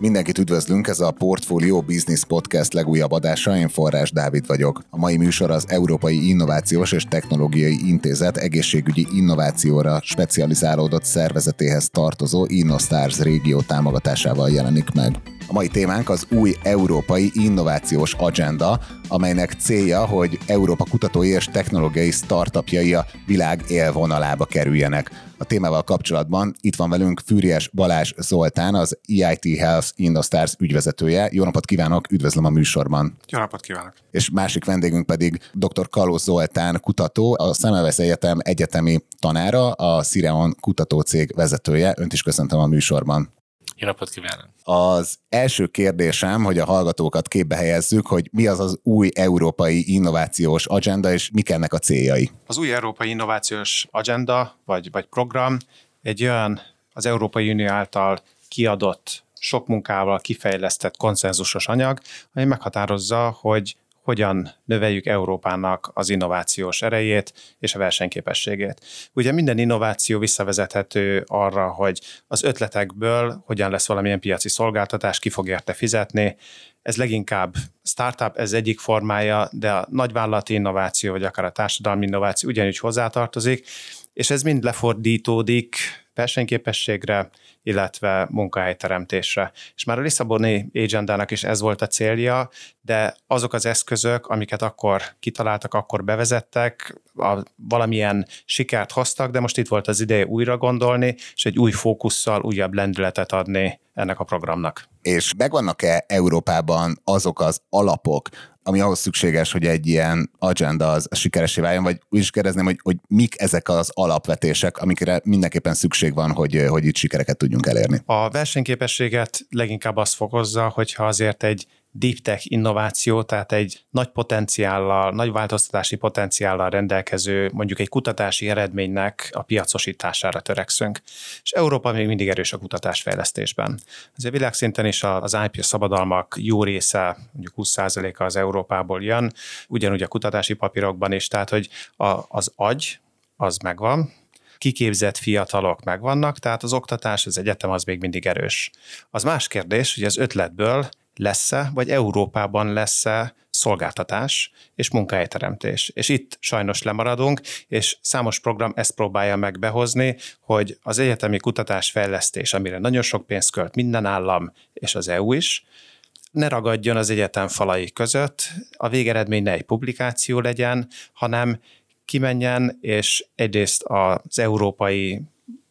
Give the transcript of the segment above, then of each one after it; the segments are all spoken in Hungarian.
Mindenkit üdvözlünk, ez a Portfolio Business Podcast legújabb adása, én Forrás Dávid vagyok. A mai műsor az Európai Innovációs és Technológiai Intézet egészségügyi innovációra specializálódott szervezetéhez tartozó InnoStars régió támogatásával jelenik meg. A mai témánk az új Európai Innovációs Agenda, amelynek célja, hogy Európa kutatói és technológiai startupjai a világ élvonalába kerüljenek. A témával kapcsolatban itt van velünk Fűries Balázs Zoltán, az EIT Health Indostars ügyvezetője. Jó napot kívánok, üdvözlöm a műsorban. Jó napot kívánok. És másik vendégünk pedig dr. Kaló Zoltán kutató, a Szemelvesz Egyetem egyetemi tanára, a Sireon kutatócég vezetője. Önt is köszöntöm a műsorban. Jó napot kívánok! Az első kérdésem, hogy a hallgatókat képbe helyezzük, hogy mi az az új európai innovációs agenda, és mik ennek a céljai? Az új európai innovációs agenda, vagy, vagy program egy olyan az Európai Unió által kiadott sok munkával kifejlesztett konszenzusos anyag, ami meghatározza, hogy hogyan növeljük Európának az innovációs erejét és a versenyképességét. Ugye minden innováció visszavezethető arra, hogy az ötletekből hogyan lesz valamilyen piaci szolgáltatás, ki fog érte fizetni. Ez leginkább startup, ez egyik formája, de a nagyvállalati innováció, vagy akár a társadalmi innováció ugyanúgy hozzátartozik, és ez mind lefordítódik versenyképességre, illetve munkahelyteremtésre. És már a Lisszaboni agendának is ez volt a célja, de azok az eszközök, amiket akkor kitaláltak, akkor bevezettek, a, valamilyen sikert hoztak, de most itt volt az ideje újra gondolni, és egy új fókusszal újabb lendületet adni ennek a programnak. És megvannak-e Európában azok az alapok, ami ahhoz szükséges, hogy egy ilyen agenda az sikeresé váljon, vagy úgy is kérdezném, hogy, hogy mik ezek az alapvetések, amikre mindenképpen szükség van, hogy, hogy itt sikereket tudjunk elérni. A versenyképességet leginkább azt fokozza, hogyha azért egy deep tech innováció, tehát egy nagy potenciállal, nagy változtatási potenciállal rendelkező, mondjuk egy kutatási eredménynek a piacosítására törekszünk. És Európa még mindig erős a kutatásfejlesztésben. Azért világszinten is az IP szabadalmak jó része, mondjuk 20%-a az Európából jön, ugyanúgy a kutatási papírokban is, tehát hogy a, az agy, az megvan, kiképzett fiatalok megvannak, tehát az oktatás, az egyetem az még mindig erős. Az más kérdés, hogy az ötletből lesz-e, vagy Európában lesz-e szolgáltatás és munkahelyteremtés. És itt sajnos lemaradunk, és számos program ezt próbálja meg behozni, hogy az egyetemi kutatásfejlesztés, amire nagyon sok pénzt költ minden állam és az EU is, ne ragadjon az egyetem falai között, a végeredmény ne egy publikáció legyen, hanem kimenjen, és egyrészt az európai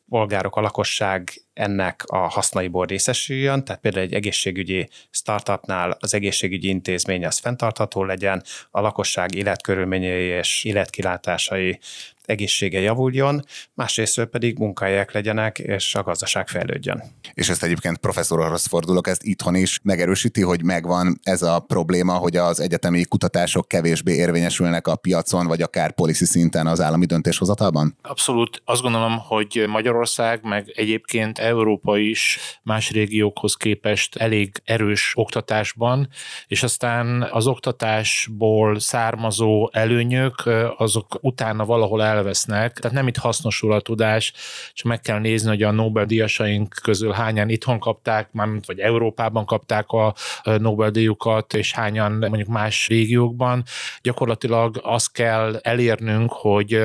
polgárok, a lakosság ennek a hasznaiból részesüljön, tehát például egy egészségügyi startupnál az egészségügyi intézmény az fenntartható legyen, a lakosság életkörülményei és életkilátásai egészsége javuljon, másrészt pedig munkahelyek legyenek, és a gazdaság fejlődjön. És ezt egyébként professzorhoz fordulok, ezt itthon is megerősíti, hogy megvan ez a probléma, hogy az egyetemi kutatások kevésbé érvényesülnek a piacon, vagy akár policy szinten az állami döntéshozatalban? Abszolút. Azt gondolom, hogy Magyarország, meg egyébként Európa is más régiókhoz képest elég erős oktatásban, és aztán az oktatásból származó előnyök, azok utána valahol el elvesznek, tehát nem itt hasznosul a tudás, és meg kell nézni, hogy a Nobel-díjasaink közül hányan itthon kapták, mármint vagy Európában kapták a Nobel-díjukat, és hányan mondjuk más régiókban. Gyakorlatilag azt kell elérnünk, hogy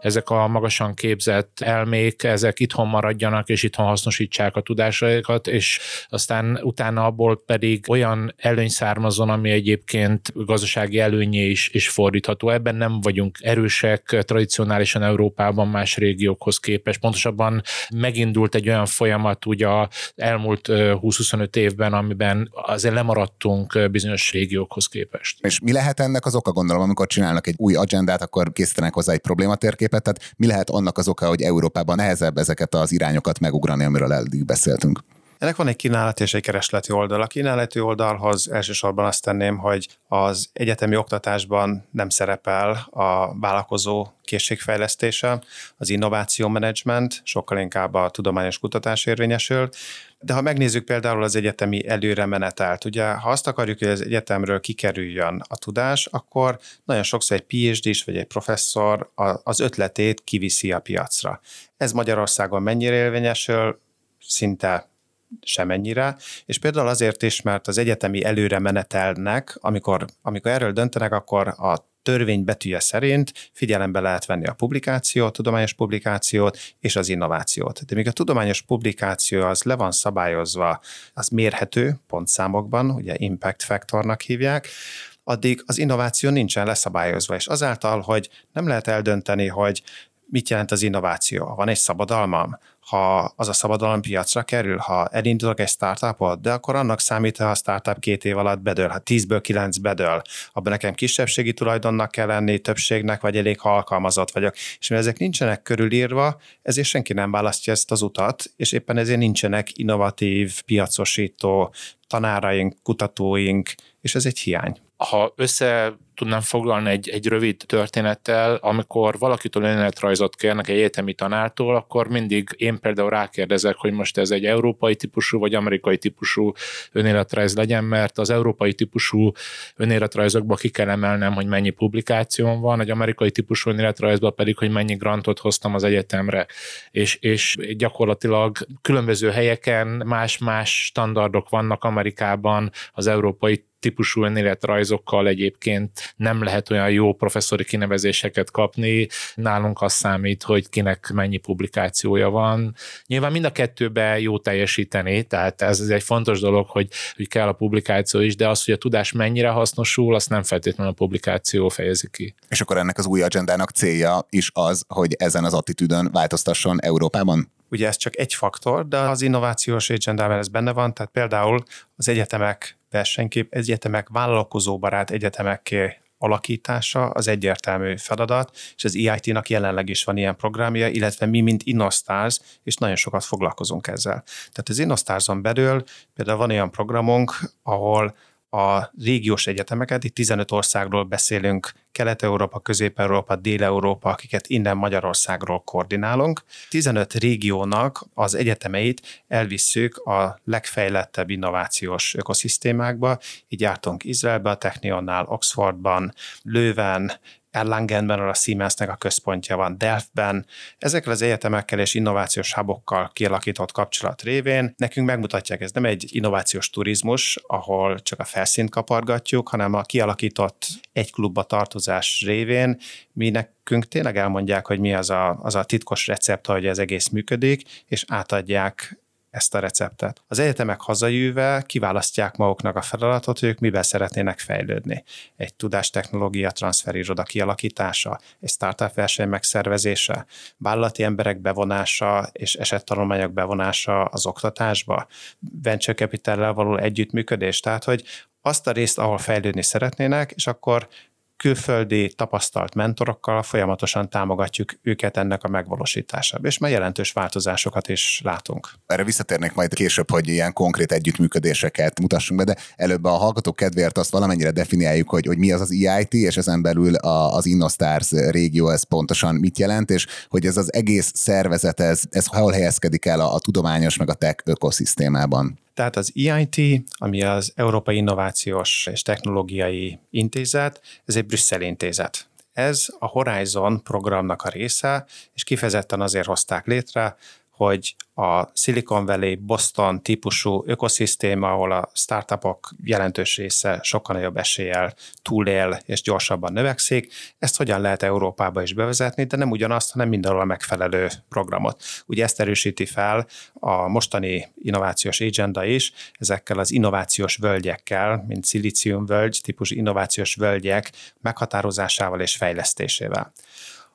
ezek a magasan képzett elmék, ezek itthon maradjanak, és itthon hasznosítsák a tudásaikat, és aztán utána abból pedig olyan előny származon, ami egyébként gazdasági előnyé is, is fordítható. Ebben nem vagyunk erősek, tradicionális normálisan Európában más régiókhoz képest. Pontosabban megindult egy olyan folyamat ugye elmúlt 20-25 évben, amiben azért lemaradtunk bizonyos régiókhoz képest. És mi lehet ennek az oka, gondolom, amikor csinálnak egy új agendát, akkor készítenek hozzá egy problématérképet, tehát mi lehet annak az oka, hogy Európában nehezebb ezeket az irányokat megugrani, amiről eddig beszéltünk? Ennek van egy kínálati és egy keresleti oldal. A kínálati oldalhoz elsősorban azt tenném, hogy az egyetemi oktatásban nem szerepel a vállalkozó készségfejlesztése, az innováció menedzsment, sokkal inkább a tudományos kutatás érvényesül, de ha megnézzük például az egyetemi előre menetelt, ugye ha azt akarjuk, hogy az egyetemről kikerüljön a tudás, akkor nagyon sokszor egy PhD-s vagy egy professzor az ötletét kiviszi a piacra. Ez Magyarországon mennyire érvényesül? Szinte semennyire, és például azért is, mert az egyetemi előre menetelnek, amikor, amikor erről döntenek, akkor a törvény betűje szerint figyelembe lehet venni a publikációt, tudományos publikációt és az innovációt. De míg a tudományos publikáció az le van szabályozva, az mérhető pontszámokban, ugye impact factornak hívják, addig az innováció nincsen leszabályozva, és azáltal, hogy nem lehet eldönteni, hogy mit jelent az innováció. Van egy szabadalmam, ha az a szabadalom piacra kerül, ha elindulok egy startupot, de akkor annak számít, ha a startup két év alatt bedől, ha tízből kilenc bedől, abban nekem kisebbségi tulajdonnak kell lenni, többségnek, vagy elég ha alkalmazott vagyok. És mivel ezek nincsenek körülírva, ezért senki nem választja ezt az utat, és éppen ezért nincsenek innovatív, piacosító tanáraink, kutatóink, és ez egy hiány. Ha össze tudnám foglalni egy, egy rövid történettel, amikor valakitől önéletrajzot kérnek egy egyetemi tanártól, akkor mindig én például rákérdezek, hogy most ez egy európai típusú vagy amerikai típusú önéletrajz legyen, mert az európai típusú önéletrajzokba ki kell emelnem, hogy mennyi publikációm van, egy amerikai típusú önéletrajzba pedig, hogy mennyi grantot hoztam az egyetemre. És, és gyakorlatilag különböző helyeken más-más standardok vannak Amerikában, az európai típusú önéletrajzokkal egyébként nem lehet olyan jó professzori kinevezéseket kapni. Nálunk az számít, hogy kinek mennyi publikációja van. Nyilván mind a kettőbe jó teljesíteni, tehát ez egy fontos dolog, hogy, hogy kell a publikáció is, de az, hogy a tudás mennyire hasznosul, azt nem feltétlenül a publikáció fejezi ki. És akkor ennek az új agendának célja is az, hogy ezen az attitűdön változtasson Európában? Ugye ez csak egy faktor, de az innovációs agendában ez benne van, tehát például az egyetemek versenykép, egyetemek vállalkozóbarát egyetemekké alakítása az egyértelmű feladat, és az EIT-nak jelenleg is van ilyen programja, illetve mi, mint Innostars, és nagyon sokat foglalkozunk ezzel. Tehát az Innostars-on belül például van olyan programunk, ahol a régiós egyetemeket, itt 15 országról beszélünk, Kelet-Európa, Közép-Európa, Dél-Európa, akiket innen Magyarországról koordinálunk. 15 régiónak az egyetemeit elvisszük a legfejlettebb innovációs ökoszisztémákba, így jártunk Izraelbe, a Technionnál, Oxfordban, Lőven, Erlangenben, ahol a Siemensnek a központja van, Delftben. Ezekkel az egyetemekkel és innovációs hábokkal kialakított kapcsolat révén nekünk megmutatják, ez nem egy innovációs turizmus, ahol csak a felszínt kapargatjuk, hanem a kialakított egy klubba tartozás révén mi nekünk tényleg elmondják, hogy mi az a, az a titkos recept, hogy ez egész működik, és átadják ezt a receptet. Az egyetemek hazajöve kiválasztják maguknak a feladatot, hogy ők miben szeretnének fejlődni. Egy tudástechnológia transferiroda kialakítása, egy startup verseny megszervezése, vállalati emberek bevonása és esettanulmányok bevonása az oktatásba, venture capital való együttműködés, tehát hogy azt a részt, ahol fejlődni szeretnének, és akkor külföldi tapasztalt mentorokkal folyamatosan támogatjuk őket ennek a megvalósításába, és már jelentős változásokat is látunk. Erre visszatérnék majd később, hogy ilyen konkrét együttműködéseket mutassunk be, de előbb a hallgatók kedvéért azt valamennyire definiáljuk, hogy, hogy mi az az EIT, és ezen belül a, az Innostars régió, ez pontosan mit jelent, és hogy ez az egész szervezet, ez, ez hol helyezkedik el a, a tudományos meg a tech ökoszisztémában. Tehát az EIT, ami az Európai Innovációs és Technológiai Intézet, ez egy brüsszeli intézet. Ez a Horizon programnak a része, és kifejezetten azért hozták létre, hogy a Silicon Valley, Boston típusú ökoszisztéma, ahol a startupok jelentős része sokkal nagyobb eséllyel túlél és gyorsabban növekszik, ezt hogyan lehet Európába is bevezetni, de nem ugyanazt, hanem mindenhol a megfelelő programot. Ugye ezt erősíti fel a mostani innovációs agenda is, ezekkel az innovációs völgyekkel, mint szilícium völgy, típusú innovációs völgyek meghatározásával és fejlesztésével.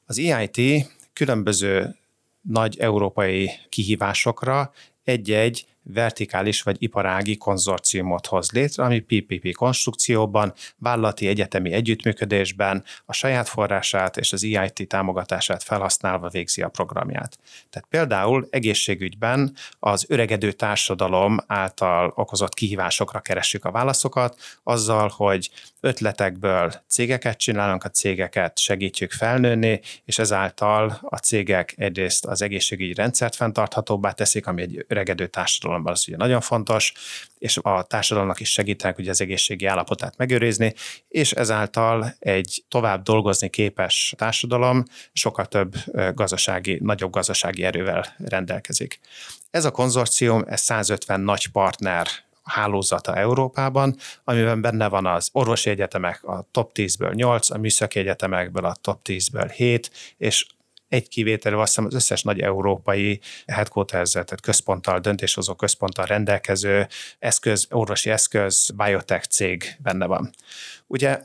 Az EIT különböző nagy európai kihívásokra. Egy-egy vertikális vagy iparági konzorciumot hoz létre, ami PPP konstrukcióban, vállalati egyetemi együttműködésben a saját forrását és az EIT támogatását felhasználva végzi a programját. Tehát például egészségügyben az öregedő társadalom által okozott kihívásokra keressük a válaszokat, azzal, hogy ötletekből cégeket csinálunk, a cégeket segítjük felnőni, és ezáltal a cégek egyrészt az egészségügyi rendszert fenntarthatóbbá teszik, ami egy öregedő társadalomban az ugye nagyon fontos, és a társadalomnak is segítenek ugye az egészségi állapotát megőrizni, és ezáltal egy tovább dolgozni képes társadalom sokkal több gazdasági, nagyobb gazdasági erővel rendelkezik. Ez a konzorcium, ez 150 nagy partner hálózata Európában, amiben benne van az orvosi egyetemek a top 10-ből 8, a műszaki egyetemekből a top 10-ből 7, és egy kivétel, azt hiszem az összes nagy európai headquarters tehát központtal, döntéshozó központtal rendelkező eszköz, orvosi eszköz, biotech cég benne van. Ugye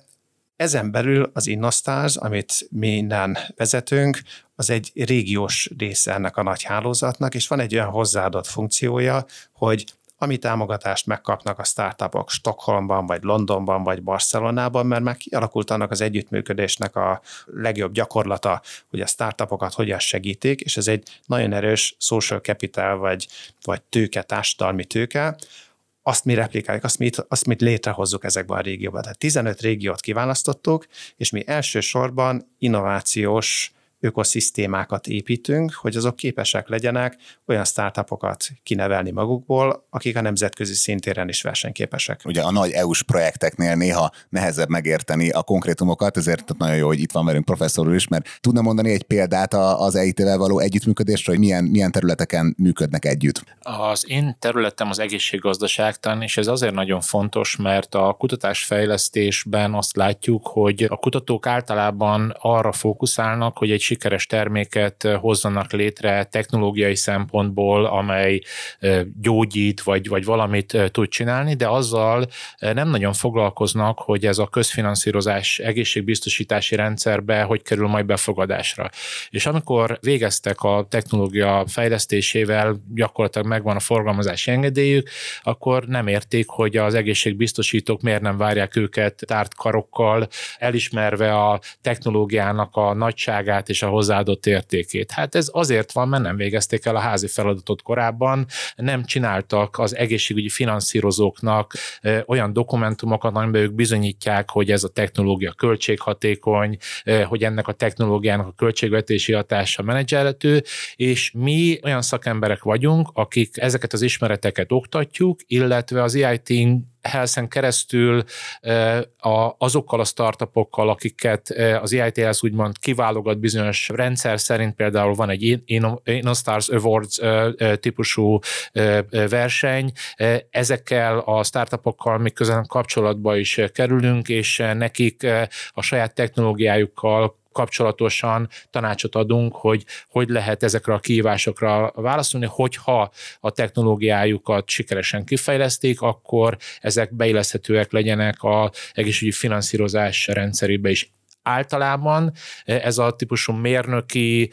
ezen belül az Innostars, amit mi innen vezetünk, az egy régiós része ennek a nagy hálózatnak, és van egy olyan hozzáadott funkciója, hogy ami támogatást megkapnak a startupok Stockholmban, vagy Londonban, vagy Barcelonában, mert már kialakult annak az együttműködésnek a legjobb gyakorlata, hogy a startupokat hogyan segítik, és ez egy nagyon erős social capital, vagy, vagy tőke, társadalmi tőke, azt mi replikáljuk, azt mi, azt mi létrehozzuk ezekben a régióban. Tehát 15 régiót kiválasztottuk, és mi elsősorban innovációs ökoszisztémákat építünk, hogy azok képesek legyenek olyan startupokat kinevelni magukból, akik a nemzetközi szintéren is versenyképesek. Ugye a nagy EU-s projekteknél néha nehezebb megérteni a konkrétumokat, ezért nagyon jó, hogy itt van velünk professzor úr is, mert tudna mondani egy példát az EIT-vel való együttműködésről, hogy milyen, milyen területeken működnek együtt? Az én területem az egészséggazdaságtan, és ez azért nagyon fontos, mert a kutatásfejlesztésben azt látjuk, hogy a kutatók általában arra fókuszálnak, hogy egy sikeres terméket hozzanak létre technológiai szempontból, amely gyógyít, vagy, vagy valamit tud csinálni, de azzal nem nagyon foglalkoznak, hogy ez a közfinanszírozás egészségbiztosítási rendszerbe hogy kerül majd befogadásra. És amikor végeztek a technológia fejlesztésével, gyakorlatilag megvan a forgalmazási engedélyük, akkor nem érték, hogy az egészségbiztosítók miért nem várják őket tárt karokkal, elismerve a technológiának a nagyságát és a hozzáadott értékét. Hát ez azért van, mert nem végezték el a házi feladatot korábban, nem csináltak az egészségügyi finanszírozóknak olyan dokumentumokat, amiben ők bizonyítják, hogy ez a technológia költséghatékony, hogy ennek a technológiának a költségvetési hatása menedzselhető, és mi olyan szakemberek vagyunk, akik ezeket az ismereteket oktatjuk, illetve az EIT Health-en keresztül azokkal a startupokkal, akiket az EITS úgymond kiválogat bizonyos rendszer szerint, például van egy InnoStars Awards típusú verseny, ezekkel a startupokkal mi közben kapcsolatba is kerülünk, és nekik a saját technológiájukkal kapcsolatosan tanácsot adunk, hogy hogy lehet ezekre a kihívásokra válaszolni, hogyha a technológiájukat sikeresen kifejleszték, akkor ezek beilleszthetőek legyenek a egészségügyi finanszírozás rendszerébe is általában ez a típusú mérnöki,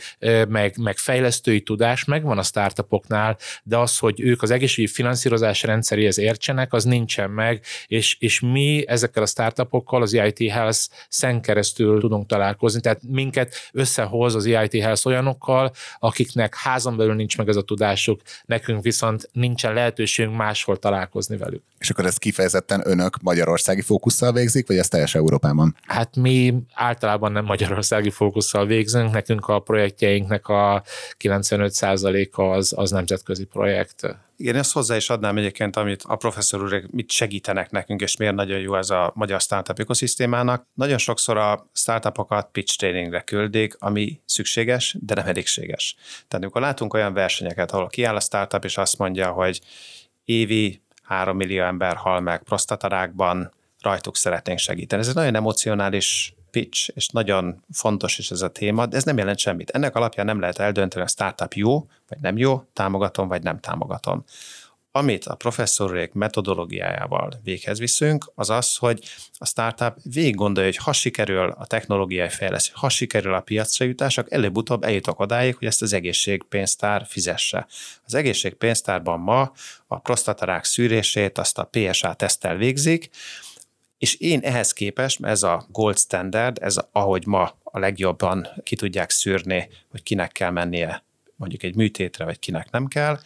meg, meg fejlesztői tudás megvan a startupoknál, de az, hogy ők az egészségügyi finanszírozás rendszeréhez értsenek, az nincsen meg, és, és mi ezekkel a startupokkal az EIT Health szen keresztül tudunk találkozni, tehát minket összehoz az EIT Health olyanokkal, akiknek házon belül nincs meg ez a tudásuk, nekünk viszont nincsen lehetőségünk máshol találkozni velük. És akkor ezt kifejezetten önök magyarországi fókusszal végzik, vagy ez teljes Európában? Hát mi általában nem magyarországi fókusszal végzünk, nekünk a projektjeinknek a 95%-a az, az nemzetközi projekt. Igen, ezt hozzá is adnám egyébként, amit a professzor úr mit segítenek nekünk, és miért nagyon jó ez a magyar startup ökoszisztémának. Nagyon sokszor a startupokat pitch trainingre küldik, ami szükséges, de nem elégséges. Tehát amikor látunk olyan versenyeket, ahol kiáll a startup, és azt mondja, hogy évi 3 millió ember hal meg prostatarákban, rajtuk szeretnénk segíteni. Ez egy nagyon emocionális pitch, és nagyon fontos is ez a téma, de ez nem jelent semmit. Ennek alapján nem lehet eldönteni, a startup jó, vagy nem jó, támogatom, vagy nem támogatom. Amit a professzorék metodológiájával véghez viszünk, az az, hogy a startup végig gondolja, hogy ha sikerül a technológiai fejlesztés, ha sikerül a piacra jutás, akkor előbb-utóbb eljutok odáig, hogy ezt az egészségpénztár fizesse. Az egészségpénztárban ma a prostatarák szűrését azt a PSA tesztel végzik, és én ehhez képest, ez a gold standard, ez ahogy ma a legjobban ki tudják szűrni, hogy kinek kell mennie mondjuk egy műtétre, vagy kinek nem kell,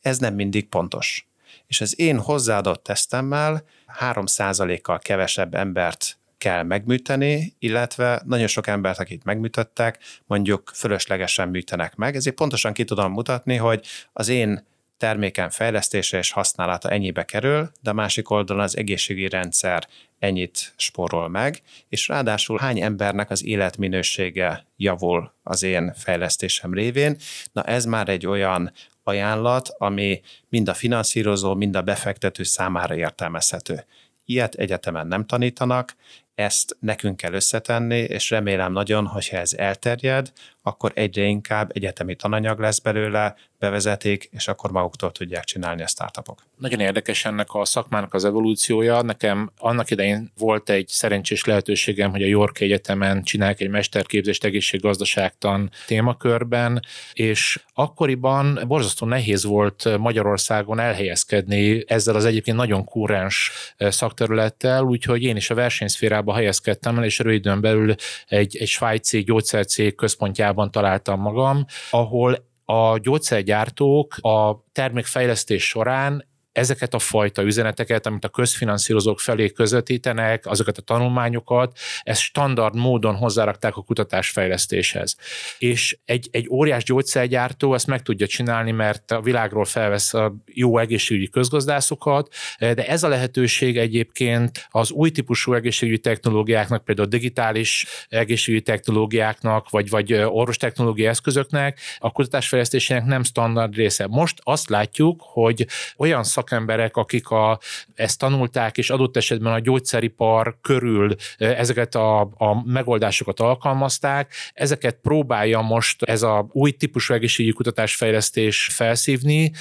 ez nem mindig pontos. És az én hozzáadott tesztemmel 3%-kal kevesebb embert kell megműteni, illetve nagyon sok embert, akit megműtöttek, mondjuk fölöslegesen műtenek meg. Ezért pontosan ki tudom mutatni, hogy az én terméken fejlesztése és használata ennyibe kerül, de a másik oldalon az egészségügyi rendszer ennyit sporol meg, és ráadásul hány embernek az életminősége javul az én fejlesztésem révén. Na ez már egy olyan ajánlat, ami mind a finanszírozó, mind a befektető számára értelmezhető. Ilyet egyetemen nem tanítanak, ezt nekünk kell összetenni, és remélem nagyon, hogyha ez elterjed, akkor egyre inkább egyetemi tananyag lesz belőle, bevezetik, és akkor maguktól tudják csinálni a startupok. Nagyon érdekes ennek a szakmának az evolúciója. Nekem annak idején volt egy szerencsés lehetőségem, hogy a York Egyetemen csinálják egy mesterképzést egészséggazdaságtan témakörben, és akkoriban borzasztó nehéz volt Magyarországon elhelyezkedni ezzel az egyébként nagyon kúrens szakterülettel, úgyhogy én is a versenyszférába helyezkedtem el, és röviden belül egy, egy svájci gyógyszercég központjában találtam magam, ahol a gyógyszergyártók a termékfejlesztés során ezeket a fajta üzeneteket, amit a közfinanszírozók felé közvetítenek, azokat a tanulmányokat, ezt standard módon hozzárakták a kutatásfejlesztéshez. És egy, egy óriás gyógyszergyártó ezt meg tudja csinálni, mert a világról felvesz a jó egészségügyi közgazdászokat, de ez a lehetőség egyébként az új típusú egészségügyi technológiáknak, például digitális egészségügyi technológiáknak, vagy, vagy orvostechnológiai eszközöknek, a kutatásfejlesztésének nem standard része. Most azt látjuk, hogy olyan szak szakemberek, akik a, ezt tanulták, és adott esetben a gyógyszeripar körül ezeket a, a megoldásokat alkalmazták, ezeket próbálja most ez a új típusú egészségügyi kutatásfejlesztés felszívni.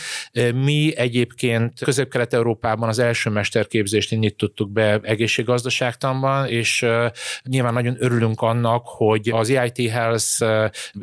Mi egyébként Közép-Kelet-Európában az első mesterképzést nyitottuk be egészséggazdaságtanban, és nyilván nagyon örülünk annak, hogy az EIT Health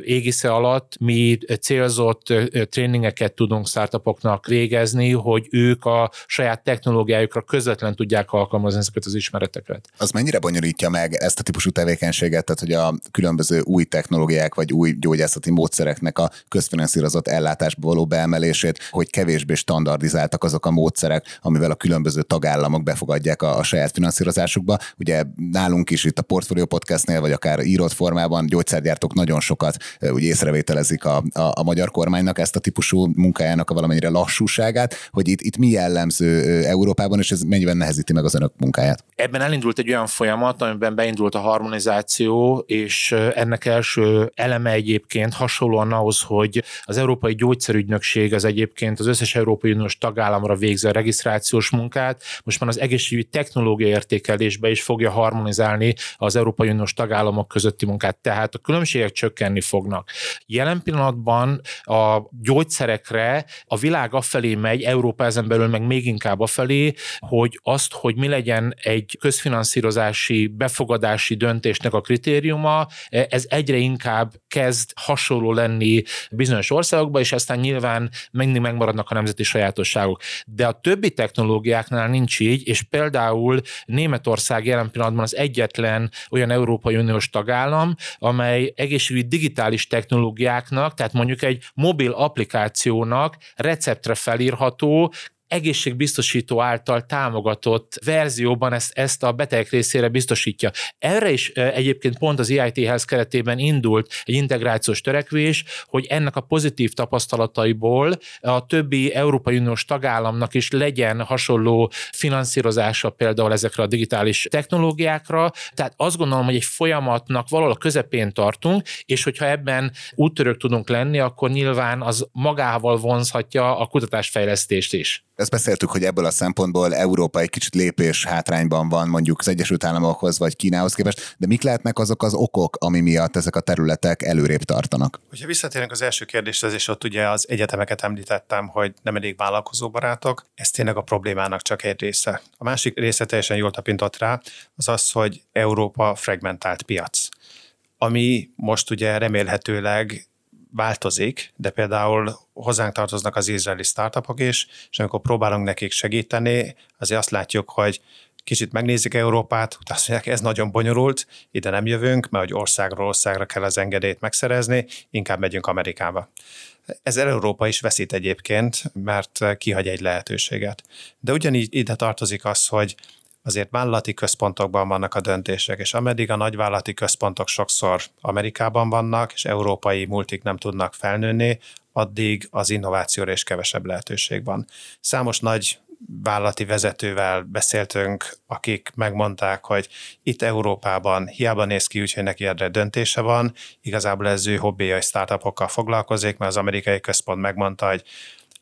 égisze alatt mi célzott tréningeket tudunk startupoknak végezni, hogy ő ők a saját technológiájukra közvetlen tudják alkalmazni ezeket az ismereteket. Az mennyire bonyolítja meg ezt a típusú tevékenységet, tehát hogy a különböző új technológiák vagy új gyógyászati módszereknek a közfinanszírozott ellátásba való beemelését, hogy kevésbé standardizáltak azok a módszerek, amivel a különböző tagállamok befogadják a, a saját finanszírozásukba. Ugye nálunk is itt a Portfolio Podcastnél, vagy akár írott formában gyógyszergyártók nagyon sokat úgy észrevételezik a, a, a magyar kormánynak ezt a típusú munkájának a valamennyire lassúságát, hogy itt, itt mi jellemző Európában, és ez mennyiben nehezíti meg az önök munkáját? Ebben elindult egy olyan folyamat, amiben beindult a harmonizáció, és ennek első eleme egyébként hasonlóan ahhoz, hogy az Európai Gyógyszerügynökség az egyébként az összes Európai Uniós tagállamra végzi a regisztrációs munkát, most már az egészségügyi technológia értékelésbe is fogja harmonizálni az Európai Uniós tagállamok közötti munkát, tehát a különbségek csökkenni fognak. Jelen pillanatban a gyógyszerekre a világ afelé megy, Európa ezen belül meg még inkább afelé, hogy azt, hogy mi legyen egy közfinanszírozási, befogadási döntésnek a kritériuma, ez egyre inkább kezd hasonló lenni bizonyos országokban, és aztán nyilván mindig megmaradnak a nemzeti sajátosságok. De a többi technológiáknál nincs így, és például Németország jelen pillanatban az egyetlen olyan Európai Uniós tagállam, amely egészségügyi digitális technológiáknak, tehát mondjuk egy mobil applikációnak receptre felírható, egészségbiztosító által támogatott verzióban ezt, ezt a beteg részére biztosítja. Erre is egyébként pont az EIT Health keretében indult egy integrációs törekvés, hogy ennek a pozitív tapasztalataiból a többi Európai Uniós tagállamnak is legyen hasonló finanszírozása például ezekre a digitális technológiákra. Tehát azt gondolom, hogy egy folyamatnak valahol a közepén tartunk, és hogyha ebben úttörők tudunk lenni, akkor nyilván az magával vonzhatja a kutatásfejlesztést is. Ezt beszéltük, hogy ebből a szempontból Európa egy kicsit lépés hátrányban van mondjuk az Egyesült Államokhoz vagy Kínához képest, de mik lehetnek azok az okok, ami miatt ezek a területek előrébb tartanak? Hogyha visszatérünk az első kérdéshez, és ott ugye az egyetemeket említettem, hogy nem elég vállalkozóbarátok, ez tényleg a problémának csak egy része. A másik része teljesen jól tapintott rá, az az, hogy Európa fragmentált piac ami most ugye remélhetőleg változik, de például hozzánk tartoznak az izraeli startupok is, és amikor próbálunk nekik segíteni, azért azt látjuk, hogy kicsit megnézik Európát, azt mondják, ez nagyon bonyolult, ide nem jövünk, mert hogy országról országra kell az engedélyt megszerezni, inkább megyünk Amerikába. Ez Európa is veszít egyébként, mert kihagy egy lehetőséget. De ugyanígy ide tartozik az, hogy azért vállalati központokban vannak a döntések, és ameddig a nagyvállalati központok sokszor Amerikában vannak, és európai multik nem tudnak felnőni, addig az innovációra is kevesebb lehetőség van. Számos nagy vállalati vezetővel beszéltünk, akik megmondták, hogy itt Európában hiába néz ki úgy, hogy neki erre döntése van, igazából ez ő hobbija startupokkal foglalkozik, mert az amerikai központ megmondta, hogy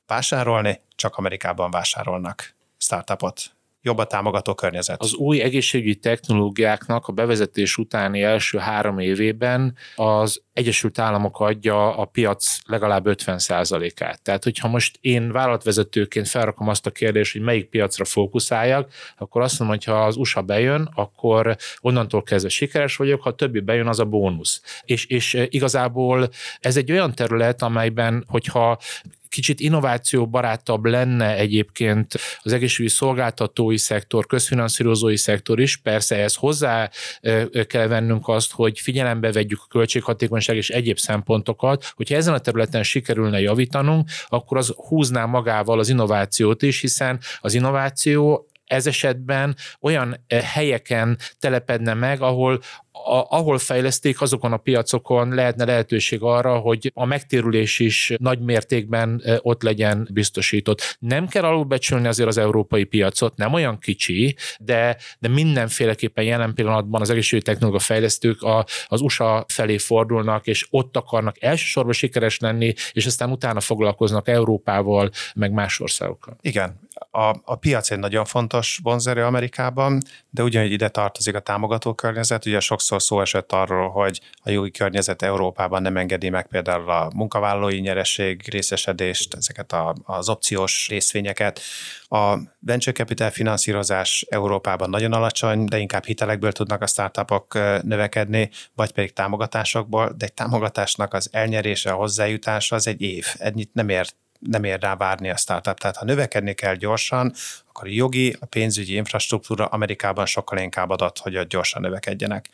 vásárolni csak Amerikában vásárolnak startupot jobb a támogató környezet. Az új egészségügyi technológiáknak a bevezetés utáni első három évében az Egyesült Államok adja a piac legalább 50%-át. Tehát, hogyha most én vállalatvezetőként felrakom azt a kérdést, hogy melyik piacra fókuszáljak, akkor azt mondom, hogy ha az USA bejön, akkor onnantól kezdve sikeres vagyok, ha a többi bejön, az a bónusz. És, és igazából ez egy olyan terület, amelyben, hogyha kicsit innovációbarátabb lenne egyébként az egészségügyi szolgáltatói szektor, közfinanszírozói szektor is. Persze ez hozzá kell vennünk azt, hogy figyelembe vegyük a költséghatékonyság és egyéb szempontokat. Hogyha ezen a területen sikerülne javítanunk, akkor az húzná magával az innovációt is, hiszen az innováció ez esetben olyan helyeken telepedne meg, ahol a, ahol fejleszték, azokon a piacokon lehetne lehetőség arra, hogy a megtérülés is nagy mértékben ott legyen biztosított. Nem kell alulbecsülni azért az európai piacot, nem olyan kicsi, de, de mindenféleképpen jelen pillanatban az egészségügyi technológia fejlesztők a, az USA felé fordulnak, és ott akarnak elsősorban sikeres lenni, és aztán utána foglalkoznak Európával, meg más országokkal. Igen, a, a piac egy nagyon fontos vonzerő Amerikában, de ugyanígy ide tartozik a támogató környezet. Ugye sokszor szó esett arról, hogy a jogi környezet Európában nem engedi meg például a munkavállalói nyereség részesedést, ezeket a, az opciós részvényeket. A venture capital finanszírozás Európában nagyon alacsony, de inkább hitelekből tudnak a startupok növekedni, vagy pedig támogatásokból, de egy támogatásnak az elnyerése, a hozzájutása az egy év. Ennyit nem ért nem ér rá várni a startup. Tehát ha növekedni kell gyorsan, akkor a jogi, a pénzügyi infrastruktúra Amerikában sokkal inkább adat, hogy ott gyorsan növekedjenek.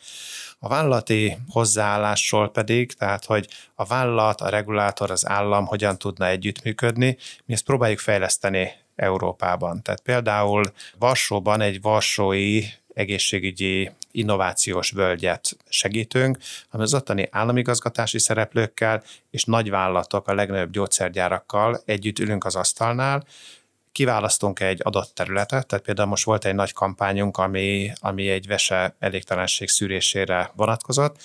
A vállalati hozzáállásról pedig, tehát hogy a vállalat, a regulátor, az állam hogyan tudna együttműködni, mi ezt próbáljuk fejleszteni Európában. Tehát például Varsóban egy varsói egészségügyi innovációs völgyet segítünk, ami az ottani államigazgatási szereplőkkel és nagyvállalatok, a legnagyobb gyógyszergyárakkal együtt ülünk az asztalnál, kiválasztunk egy adott területet, tehát például most volt egy nagy kampányunk, ami, ami egy vese elégtelenség szűrésére vonatkozott,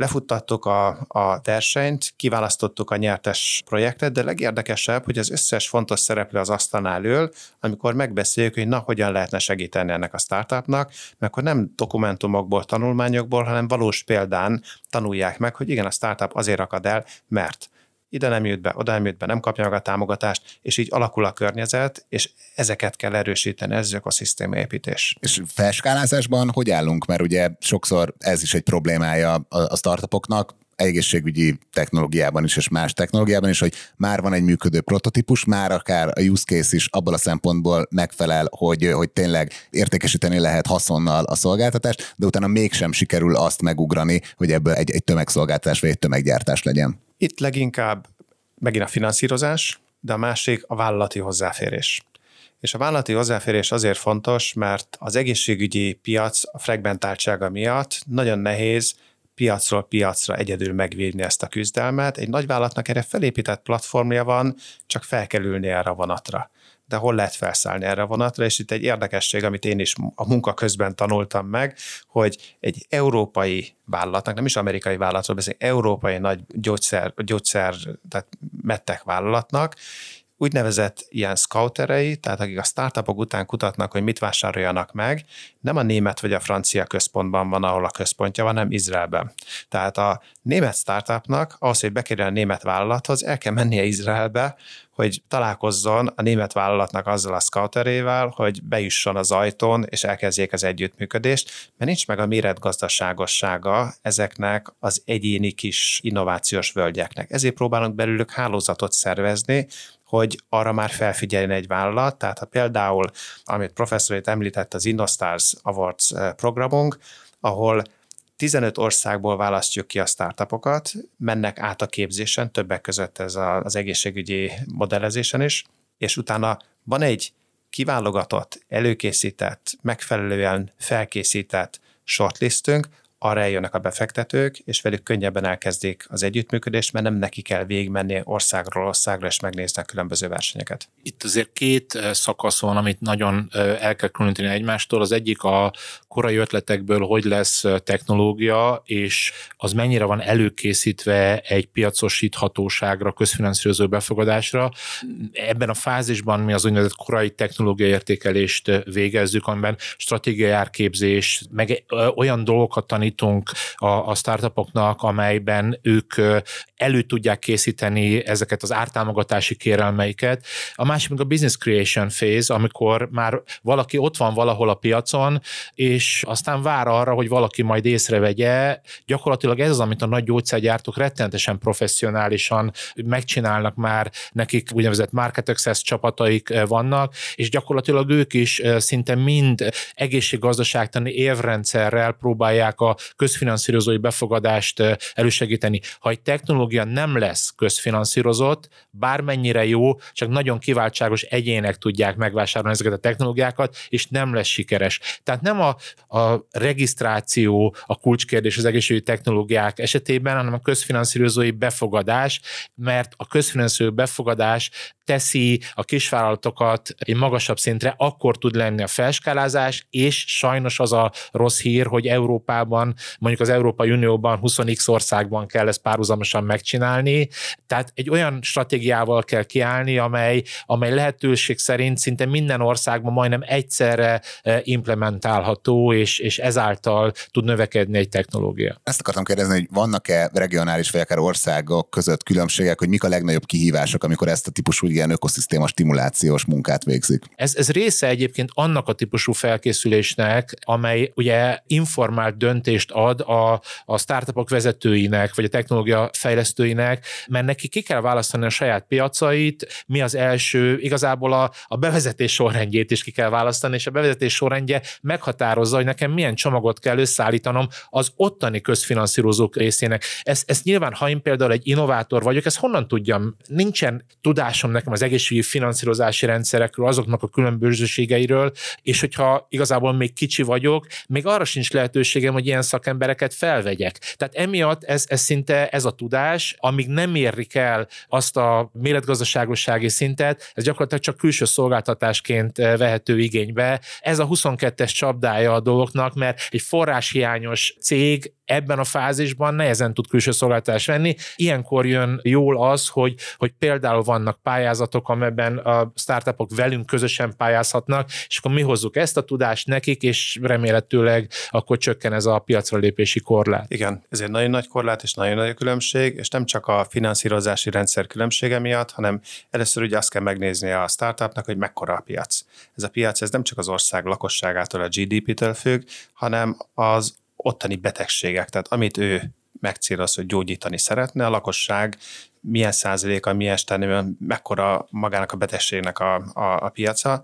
lefuttattuk a, a versenyt, kiválasztottuk a nyertes projektet, de legérdekesebb, hogy az összes fontos szereplő az asztalnál ül, amikor megbeszéljük, hogy na, hogyan lehetne segíteni ennek a startupnak, mert akkor nem dokumentumokból, tanulmányokból, hanem valós példán tanulják meg, hogy igen, a startup azért akad el, mert ide nem jut be, oda nem jut be, nem kapja meg a támogatást, és így alakul a környezet, és ezeket kell erősíteni, ez ökoszisztéma építés. És felskálázásban hogy állunk? Mert ugye sokszor ez is egy problémája a startupoknak, egészségügyi technológiában is, és más technológiában is, hogy már van egy működő prototípus, már akár a use case is abból a szempontból megfelel, hogy, hogy tényleg értékesíteni lehet haszonnal a szolgáltatást, de utána mégsem sikerül azt megugrani, hogy ebből egy, egy tömegszolgáltatás vagy egy tömeggyártás legyen. Itt leginkább megint a finanszírozás, de a másik a vállalati hozzáférés. És a vállalati hozzáférés azért fontos, mert az egészségügyi piac a fragmentáltsága miatt nagyon nehéz piacról piacra egyedül megvívni ezt a küzdelmet. Egy nagyvállalatnak erre felépített platformja van, csak fel kell ülni erre a vonatra de hol lehet felszállni erre a vonatra, és itt egy érdekesség, amit én is a munka közben tanultam meg, hogy egy európai vállalatnak, nem is amerikai vállalatról beszélünk, európai nagy gyógyszer, gyógyszer tehát mettek vállalatnak, úgynevezett ilyen scouterei, tehát akik a startupok után kutatnak, hogy mit vásároljanak meg, nem a német vagy a francia központban van, ahol a központja van, hanem Izraelben. Tehát a német startupnak ahhoz, hogy bekerüljön a német vállalathoz, el kell mennie Izraelbe, hogy találkozzon a német vállalatnak azzal a scouterével, hogy bejusson az ajtón, és elkezdjék az együttműködést, mert nincs meg a méretgazdaságossága ezeknek az egyéni kis innovációs völgyeknek. Ezért próbálunk belőlük hálózatot szervezni, hogy arra már felfigyeljen egy vállalat. Tehát ha például, amit professzor említett, az InnoStars Awards eh, programunk, ahol 15 országból választjuk ki a startupokat, mennek át a képzésen, többek között ez az egészségügyi modellezésen is, és utána van egy kiválogatott, előkészített, megfelelően felkészített shortlistünk, arra eljönnek a befektetők, és velük könnyebben elkezdik az együttműködést, mert nem neki kell végigmenni országról országra, és megnézni a különböző versenyeket. Itt azért két szakasz van, amit nagyon el kell különíteni egymástól. Az egyik a korai ötletekből, hogy lesz technológia, és az mennyire van előkészítve egy piacosíthatóságra, közfinanszírozó befogadásra. Ebben a fázisban mi az úgynevezett korai technológia értékelést végezzük, amiben stratégiai árképzés, meg olyan dolgokat tanít, tanítunk a, a startupoknak, amelyben ők elő tudják készíteni ezeket az ártámogatási kérelmeiket. A másik meg a business creation phase, amikor már valaki ott van valahol a piacon, és aztán vár arra, hogy valaki majd észrevegye. Gyakorlatilag ez az, amit a nagy gyógyszergyártók rettenetesen professzionálisan megcsinálnak már, nekik úgynevezett market access csapataik vannak, és gyakorlatilag ők is szinte mind egészséggazdaságtani évrendszerrel próbálják a közfinanszírozói befogadást elősegíteni. Ha egy technológia nem lesz közfinanszírozott, bármennyire jó, csak nagyon kiváltságos egyének tudják megvásárolni ezeket a technológiákat, és nem lesz sikeres. Tehát nem a, a regisztráció a kulcskérdés az egészségügyi technológiák esetében, hanem a közfinanszírozói befogadás, mert a közfinanszírozói befogadás teszi a kisvállalatokat egy magasabb szintre, akkor tud lenni a felskálázás, és sajnos az a rossz hír, hogy Európában, mondjuk az Európai Unióban 20x országban kell ezt párhuzamosan megcsinálni, tehát egy olyan stratégiával kell kiállni, amely, amely lehetőség szerint szinte minden országban majdnem egyszerre eh, implementálható, és, és ezáltal tud növekedni egy technológia. Ezt akartam kérdezni, hogy vannak-e regionális vagy akár országok között különbségek, hogy mik a legnagyobb kihívások, amikor ezt a típusú ilyen ökoszisztéma stimulációs munkát végzik. Ez, ez része egyébként annak a típusú felkészülésnek, amely ugye informált döntést ad a, a startupok vezetőinek, vagy a technológia fejlesztőinek, mert neki ki kell választani a saját piacait, mi az első, igazából a, a bevezetés sorrendjét is ki kell választani, és a bevezetés sorrendje meghatározza, hogy nekem milyen csomagot kell összeállítanom az ottani közfinanszírozók részének. Ezt, ezt nyilván, ha én például egy innovátor vagyok, ezt honnan tudjam? Nincsen tudásom nekem az egészségügyi finanszírozási rendszerekről, azoknak a különbözőségeiről, és hogyha igazából még kicsi vagyok, még arra sincs lehetőségem, hogy ilyen szakembereket felvegyek. Tehát emiatt ez, ez szinte ez a tudás, amíg nem érik el azt a méretgazdaságossági szintet, ez gyakorlatilag csak külső szolgáltatásként eh, vehető igénybe. Ez a 22-es csapdája a dolgoknak, mert egy forráshiányos cég ebben a fázisban nehezen tud külső szolgáltatást venni. Ilyenkor jön jól az, hogy, hogy például vannak pályázatok, amelyben a startupok velünk közösen pályázhatnak, és akkor mi hozzuk ezt a tudást nekik, és remélhetőleg akkor csökken ez a piacra lépési korlát. Igen, ez egy nagyon nagy korlát és nagyon nagy a különbség, és nem csak a finanszírozási rendszer különbsége miatt, hanem először ugye azt kell megnézni a startupnak, hogy mekkora a piac. Ez a piac ez nem csak az ország lakosságától, a GDP-től függ, hanem az ottani betegségek, tehát amit ő megcéloz, hogy gyógyítani szeretne, a lakosság milyen százaléka, milyen stánőben, mekkora magának a betegségnek a, a, a piaca,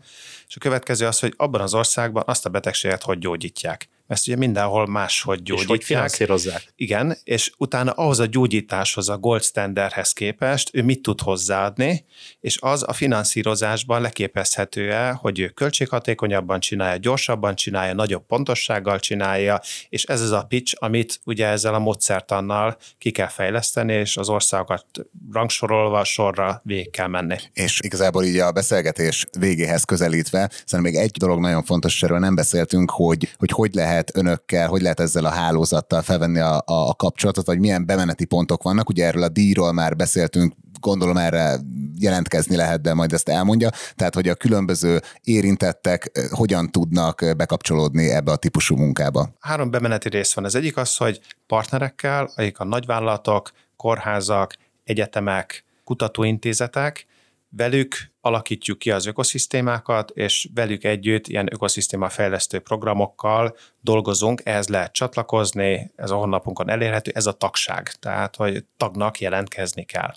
és a következő az, hogy abban az országban azt a betegséget hogy gyógyítják ezt ugye mindenhol máshogy gyógyítják. És hogy finanszírozzák. Igen, és utána ahhoz a gyógyításhoz, a gold standardhez képest ő mit tud hozzáadni, és az a finanszírozásban leképezhető-e, hogy ő költséghatékonyabban csinálja, gyorsabban csinálja, nagyobb pontossággal csinálja, és ez az a pitch, amit ugye ezzel a módszertannal ki kell fejleszteni, és az országokat rangsorolva sorra végig kell menni. És igazából így a beszélgetés végéhez közelítve, szerintem még egy dolog nagyon fontos, erről nem beszéltünk, hogy hogy, hogy lehet lehet önökkel, hogy lehet ezzel a hálózattal felvenni a, a, a kapcsolatot, vagy milyen bemeneti pontok vannak. Ugye erről a díjról már beszéltünk, gondolom erre jelentkezni lehet, de majd ezt elmondja. Tehát, hogy a különböző érintettek hogyan tudnak bekapcsolódni ebbe a típusú munkába. Három bemeneti rész van. Az egyik az, hogy partnerekkel, akik a nagyvállalatok, kórházak, egyetemek, kutatóintézetek, velük alakítjuk ki az ökoszisztémákat, és velük együtt ilyen ökoszisztéma fejlesztő programokkal dolgozunk, ehhez lehet csatlakozni, ez a honlapunkon elérhető, ez a tagság, tehát hogy tagnak jelentkezni kell.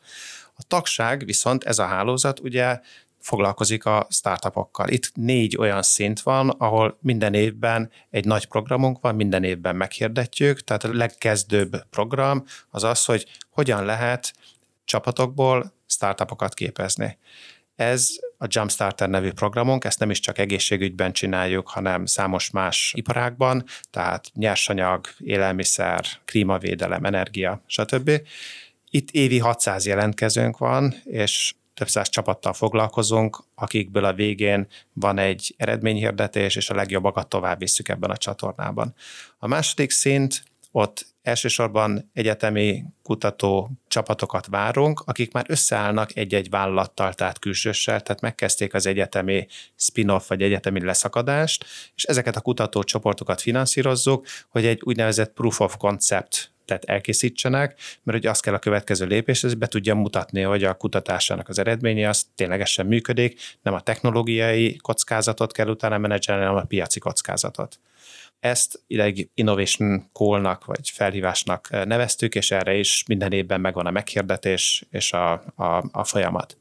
A tagság viszont ez a hálózat ugye foglalkozik a startupokkal. Itt négy olyan szint van, ahol minden évben egy nagy programunk van, minden évben meghirdetjük, tehát a legkezdőbb program az az, hogy hogyan lehet csapatokból startupokat képezni. Ez a Jumpstarter nevű programunk, ezt nem is csak egészségügyben csináljuk, hanem számos más iparágban, tehát nyersanyag, élelmiszer, klímavédelem, energia, stb. Itt évi 600 jelentkezőnk van, és több száz csapattal foglalkozunk, akikből a végén van egy eredményhirdetés, és a legjobbakat tovább visszük ebben a csatornában. A második szint, ott elsősorban egyetemi kutató csapatokat várunk, akik már összeállnak egy-egy vállalattal, tehát külsőssel, tehát megkezdték az egyetemi spin-off vagy egyetemi leszakadást, és ezeket a kutatócsoportokat finanszírozzuk, hogy egy úgynevezett proof of concept tehát elkészítsenek, mert ugye azt kell a következő lépés, ez be tudja mutatni, hogy a kutatásának az eredménye az ténylegesen működik, nem a technológiai kockázatot kell utána menedzselni, hanem a piaci kockázatot. Ezt ideig Innovation Call-nak vagy felhívásnak eh, neveztük, és erre is minden évben megvan a meghirdetés és a, a, a folyamat.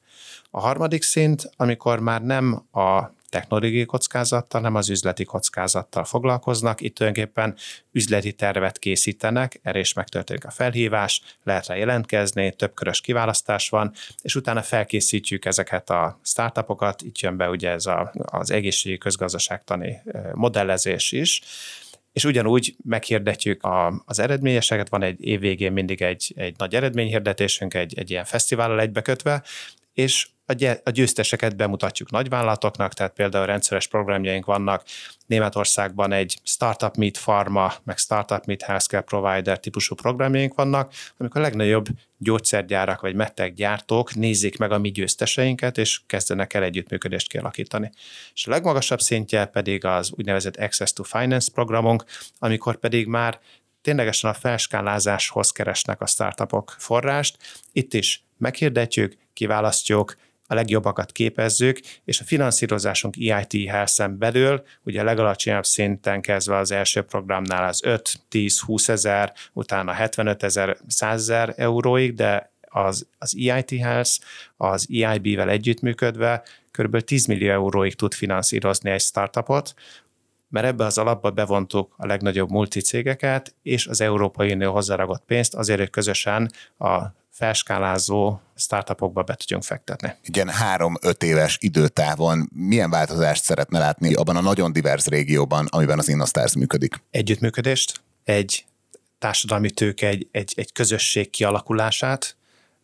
A harmadik szint, amikor már nem a technológiai kockázattal, nem az üzleti kockázattal foglalkoznak. Itt tulajdonképpen üzleti tervet készítenek, erre is megtörténik a felhívás, lehet rá jelentkezni, több körös kiválasztás van, és utána felkészítjük ezeket a startupokat, itt jön be ugye ez a, az egészségi közgazdaságtani modellezés is, és ugyanúgy meghirdetjük a, az eredményeseket, van egy év végén mindig egy, egy nagy eredményhirdetésünk, egy, egy ilyen fesztivállal egybekötve, és a győzteseket bemutatjuk nagyvállalatoknak, tehát például rendszeres programjaink vannak Németországban egy Startup Meet Pharma, meg Startup Meet Healthcare Provider típusú programjaink vannak, amikor a legnagyobb gyógyszergyárak vagy gyártók nézzék meg a mi győzteseinket, és kezdenek el együttműködést kialakítani. És a legmagasabb szintje pedig az úgynevezett Access to Finance programunk, amikor pedig már ténylegesen a felskálázáshoz keresnek a startupok forrást. Itt is meghirdetjük, kiválasztjuk, a legjobbakat képezzük, és a finanszírozásunk EIT health belül, ugye a legalacsonyabb szinten kezdve az első programnál az 5, 10, 20 ezer, utána 75 ezer, 100 ezer euróig, de az, az EIT Health az EIB-vel együttműködve kb. 10 millió euróig tud finanszírozni egy startupot, mert ebbe az alapba bevontuk a legnagyobb multicégeket és az Európai Unió hozzáragott pénzt azért, hogy közösen a felskálázó startupokba be tudjunk fektetni. Igen, három-öt éves időtávon milyen változást szeretne látni abban a nagyon divers régióban, amiben az InnoStars működik? Együttműködést, egy társadalmi tőke, egy, egy, egy közösség kialakulását,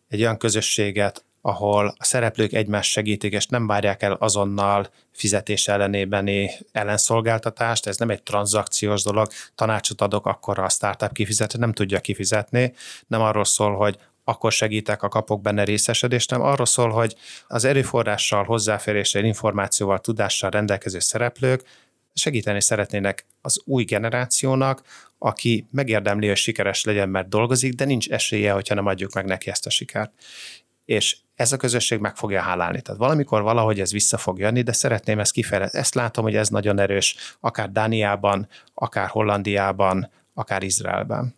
egy olyan közösséget, ahol a szereplők egymást segítik, és nem várják el azonnal fizetés ellenébeni ellenszolgáltatást, ez nem egy tranzakciós dolog, tanácsot adok, akkor a startup kifizet, nem tudja kifizetni, nem arról szól, hogy akkor segítek, a kapok benne részesedést, nem arról szól, hogy az erőforrással, hozzáféréssel, információval, tudással rendelkező szereplők segíteni szeretnének az új generációnak, aki megérdemli, hogy sikeres legyen, mert dolgozik, de nincs esélye, hogyha nem adjuk meg neki ezt a sikert. És ez a közösség meg fogja hálálni. Tehát valamikor valahogy ez vissza fog jönni, de szeretném ezt kifejezni. Ezt látom, hogy ez nagyon erős, akár Dániában, akár Hollandiában, akár Izraelben.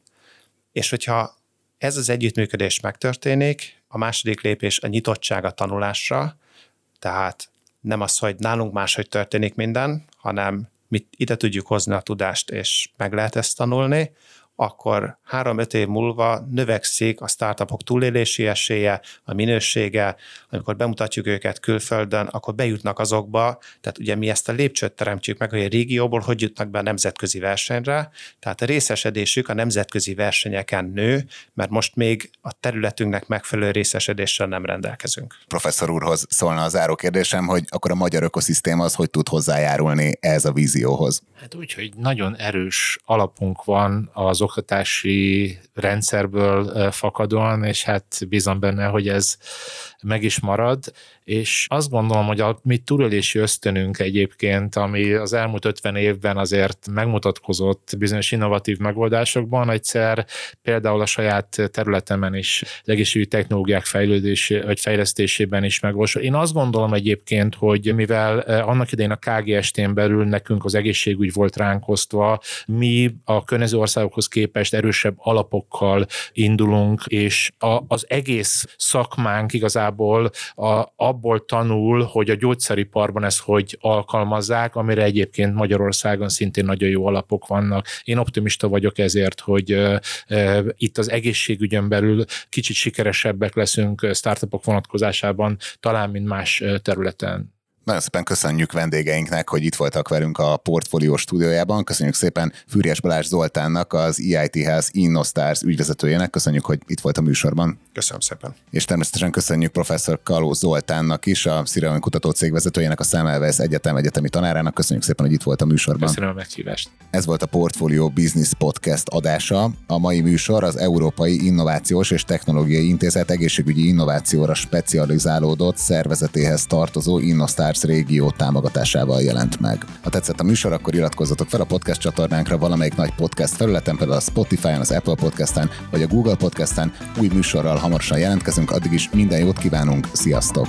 És hogyha ez az együttműködés megtörténik, a második lépés a nyitottság a tanulásra, tehát nem az, hogy nálunk máshogy történik minden, hanem mit ide tudjuk hozni a tudást, és meg lehet ezt tanulni, akkor három-öt év múlva növekszik a startupok túlélési esélye, a minősége, amikor bemutatjuk őket külföldön, akkor bejutnak azokba, tehát ugye mi ezt a lépcsőt teremtjük meg, hogy a régióból hogy jutnak be a nemzetközi versenyre, tehát a részesedésük a nemzetközi versenyeken nő, mert most még a területünknek megfelelő részesedéssel nem rendelkezünk. Professzor úrhoz szólna az záró kérdésem, hogy akkor a magyar ökoszisztéma az hogy tud hozzájárulni ez a vízióhoz? Hát úgy, hogy nagyon erős alapunk van az oktatási rendszerből fakadóan, és hát bízom benne, hogy ez meg is marad, és azt gondolom, hogy a mi túlélési ösztönünk egyébként, ami az elmúlt 50 évben azért megmutatkozott bizonyos innovatív megoldásokban, egyszer például a saját területemen is egészségügyi technológiák fejlődésé, vagy fejlesztésében is megvalósul. Én azt gondolom egyébként, hogy mivel annak idején a KGST-n belül nekünk az egészségügy volt ránk osztva, mi a környező országokhoz képest erősebb alapokkal indulunk, és a, az egész szakmánk igazából a, abból tanul, hogy a gyógyszeriparban ezt hogy alkalmazzák, amire egyébként Magyarországon szintén nagyon jó alapok vannak. Én optimista vagyok ezért, hogy uh, uh, itt az egészségügyön belül kicsit sikeresebbek leszünk startupok vonatkozásában, talán, mint más területen. Nagyon szépen köszönjük vendégeinknek, hogy itt voltak velünk a Portfolio stúdiójában. Köszönjük szépen Fűrjes Balázs Zoltánnak, az EIT Health InnoStars ügyvezetőjének. Köszönjük, hogy itt volt a műsorban. Köszönöm szépen. És természetesen köszönjük professzor Kaló Zoltánnak is, a Szirelmi Kutató Cég vezetőjének, a Szemelvesz Egyetem egyetemi tanárának. Köszönjük szépen, hogy itt volt a műsorban. Köszönöm a meghívást. Ez volt a Portfolio Business Podcast adása. A mai műsor az Európai Innovációs és Technológiai Intézet egészségügyi innovációra specializálódott szervezetéhez tartozó InnoStars Stars régió támogatásával jelent meg. Ha tetszett a műsor, akkor iratkozzatok fel a podcast csatornánkra valamelyik nagy podcast felületen, például a Spotify-on, az Apple Podcast-en vagy a Google Podcast-en. Új műsorral hamarosan jelentkezünk, addig is minden jót kívánunk, sziasztok!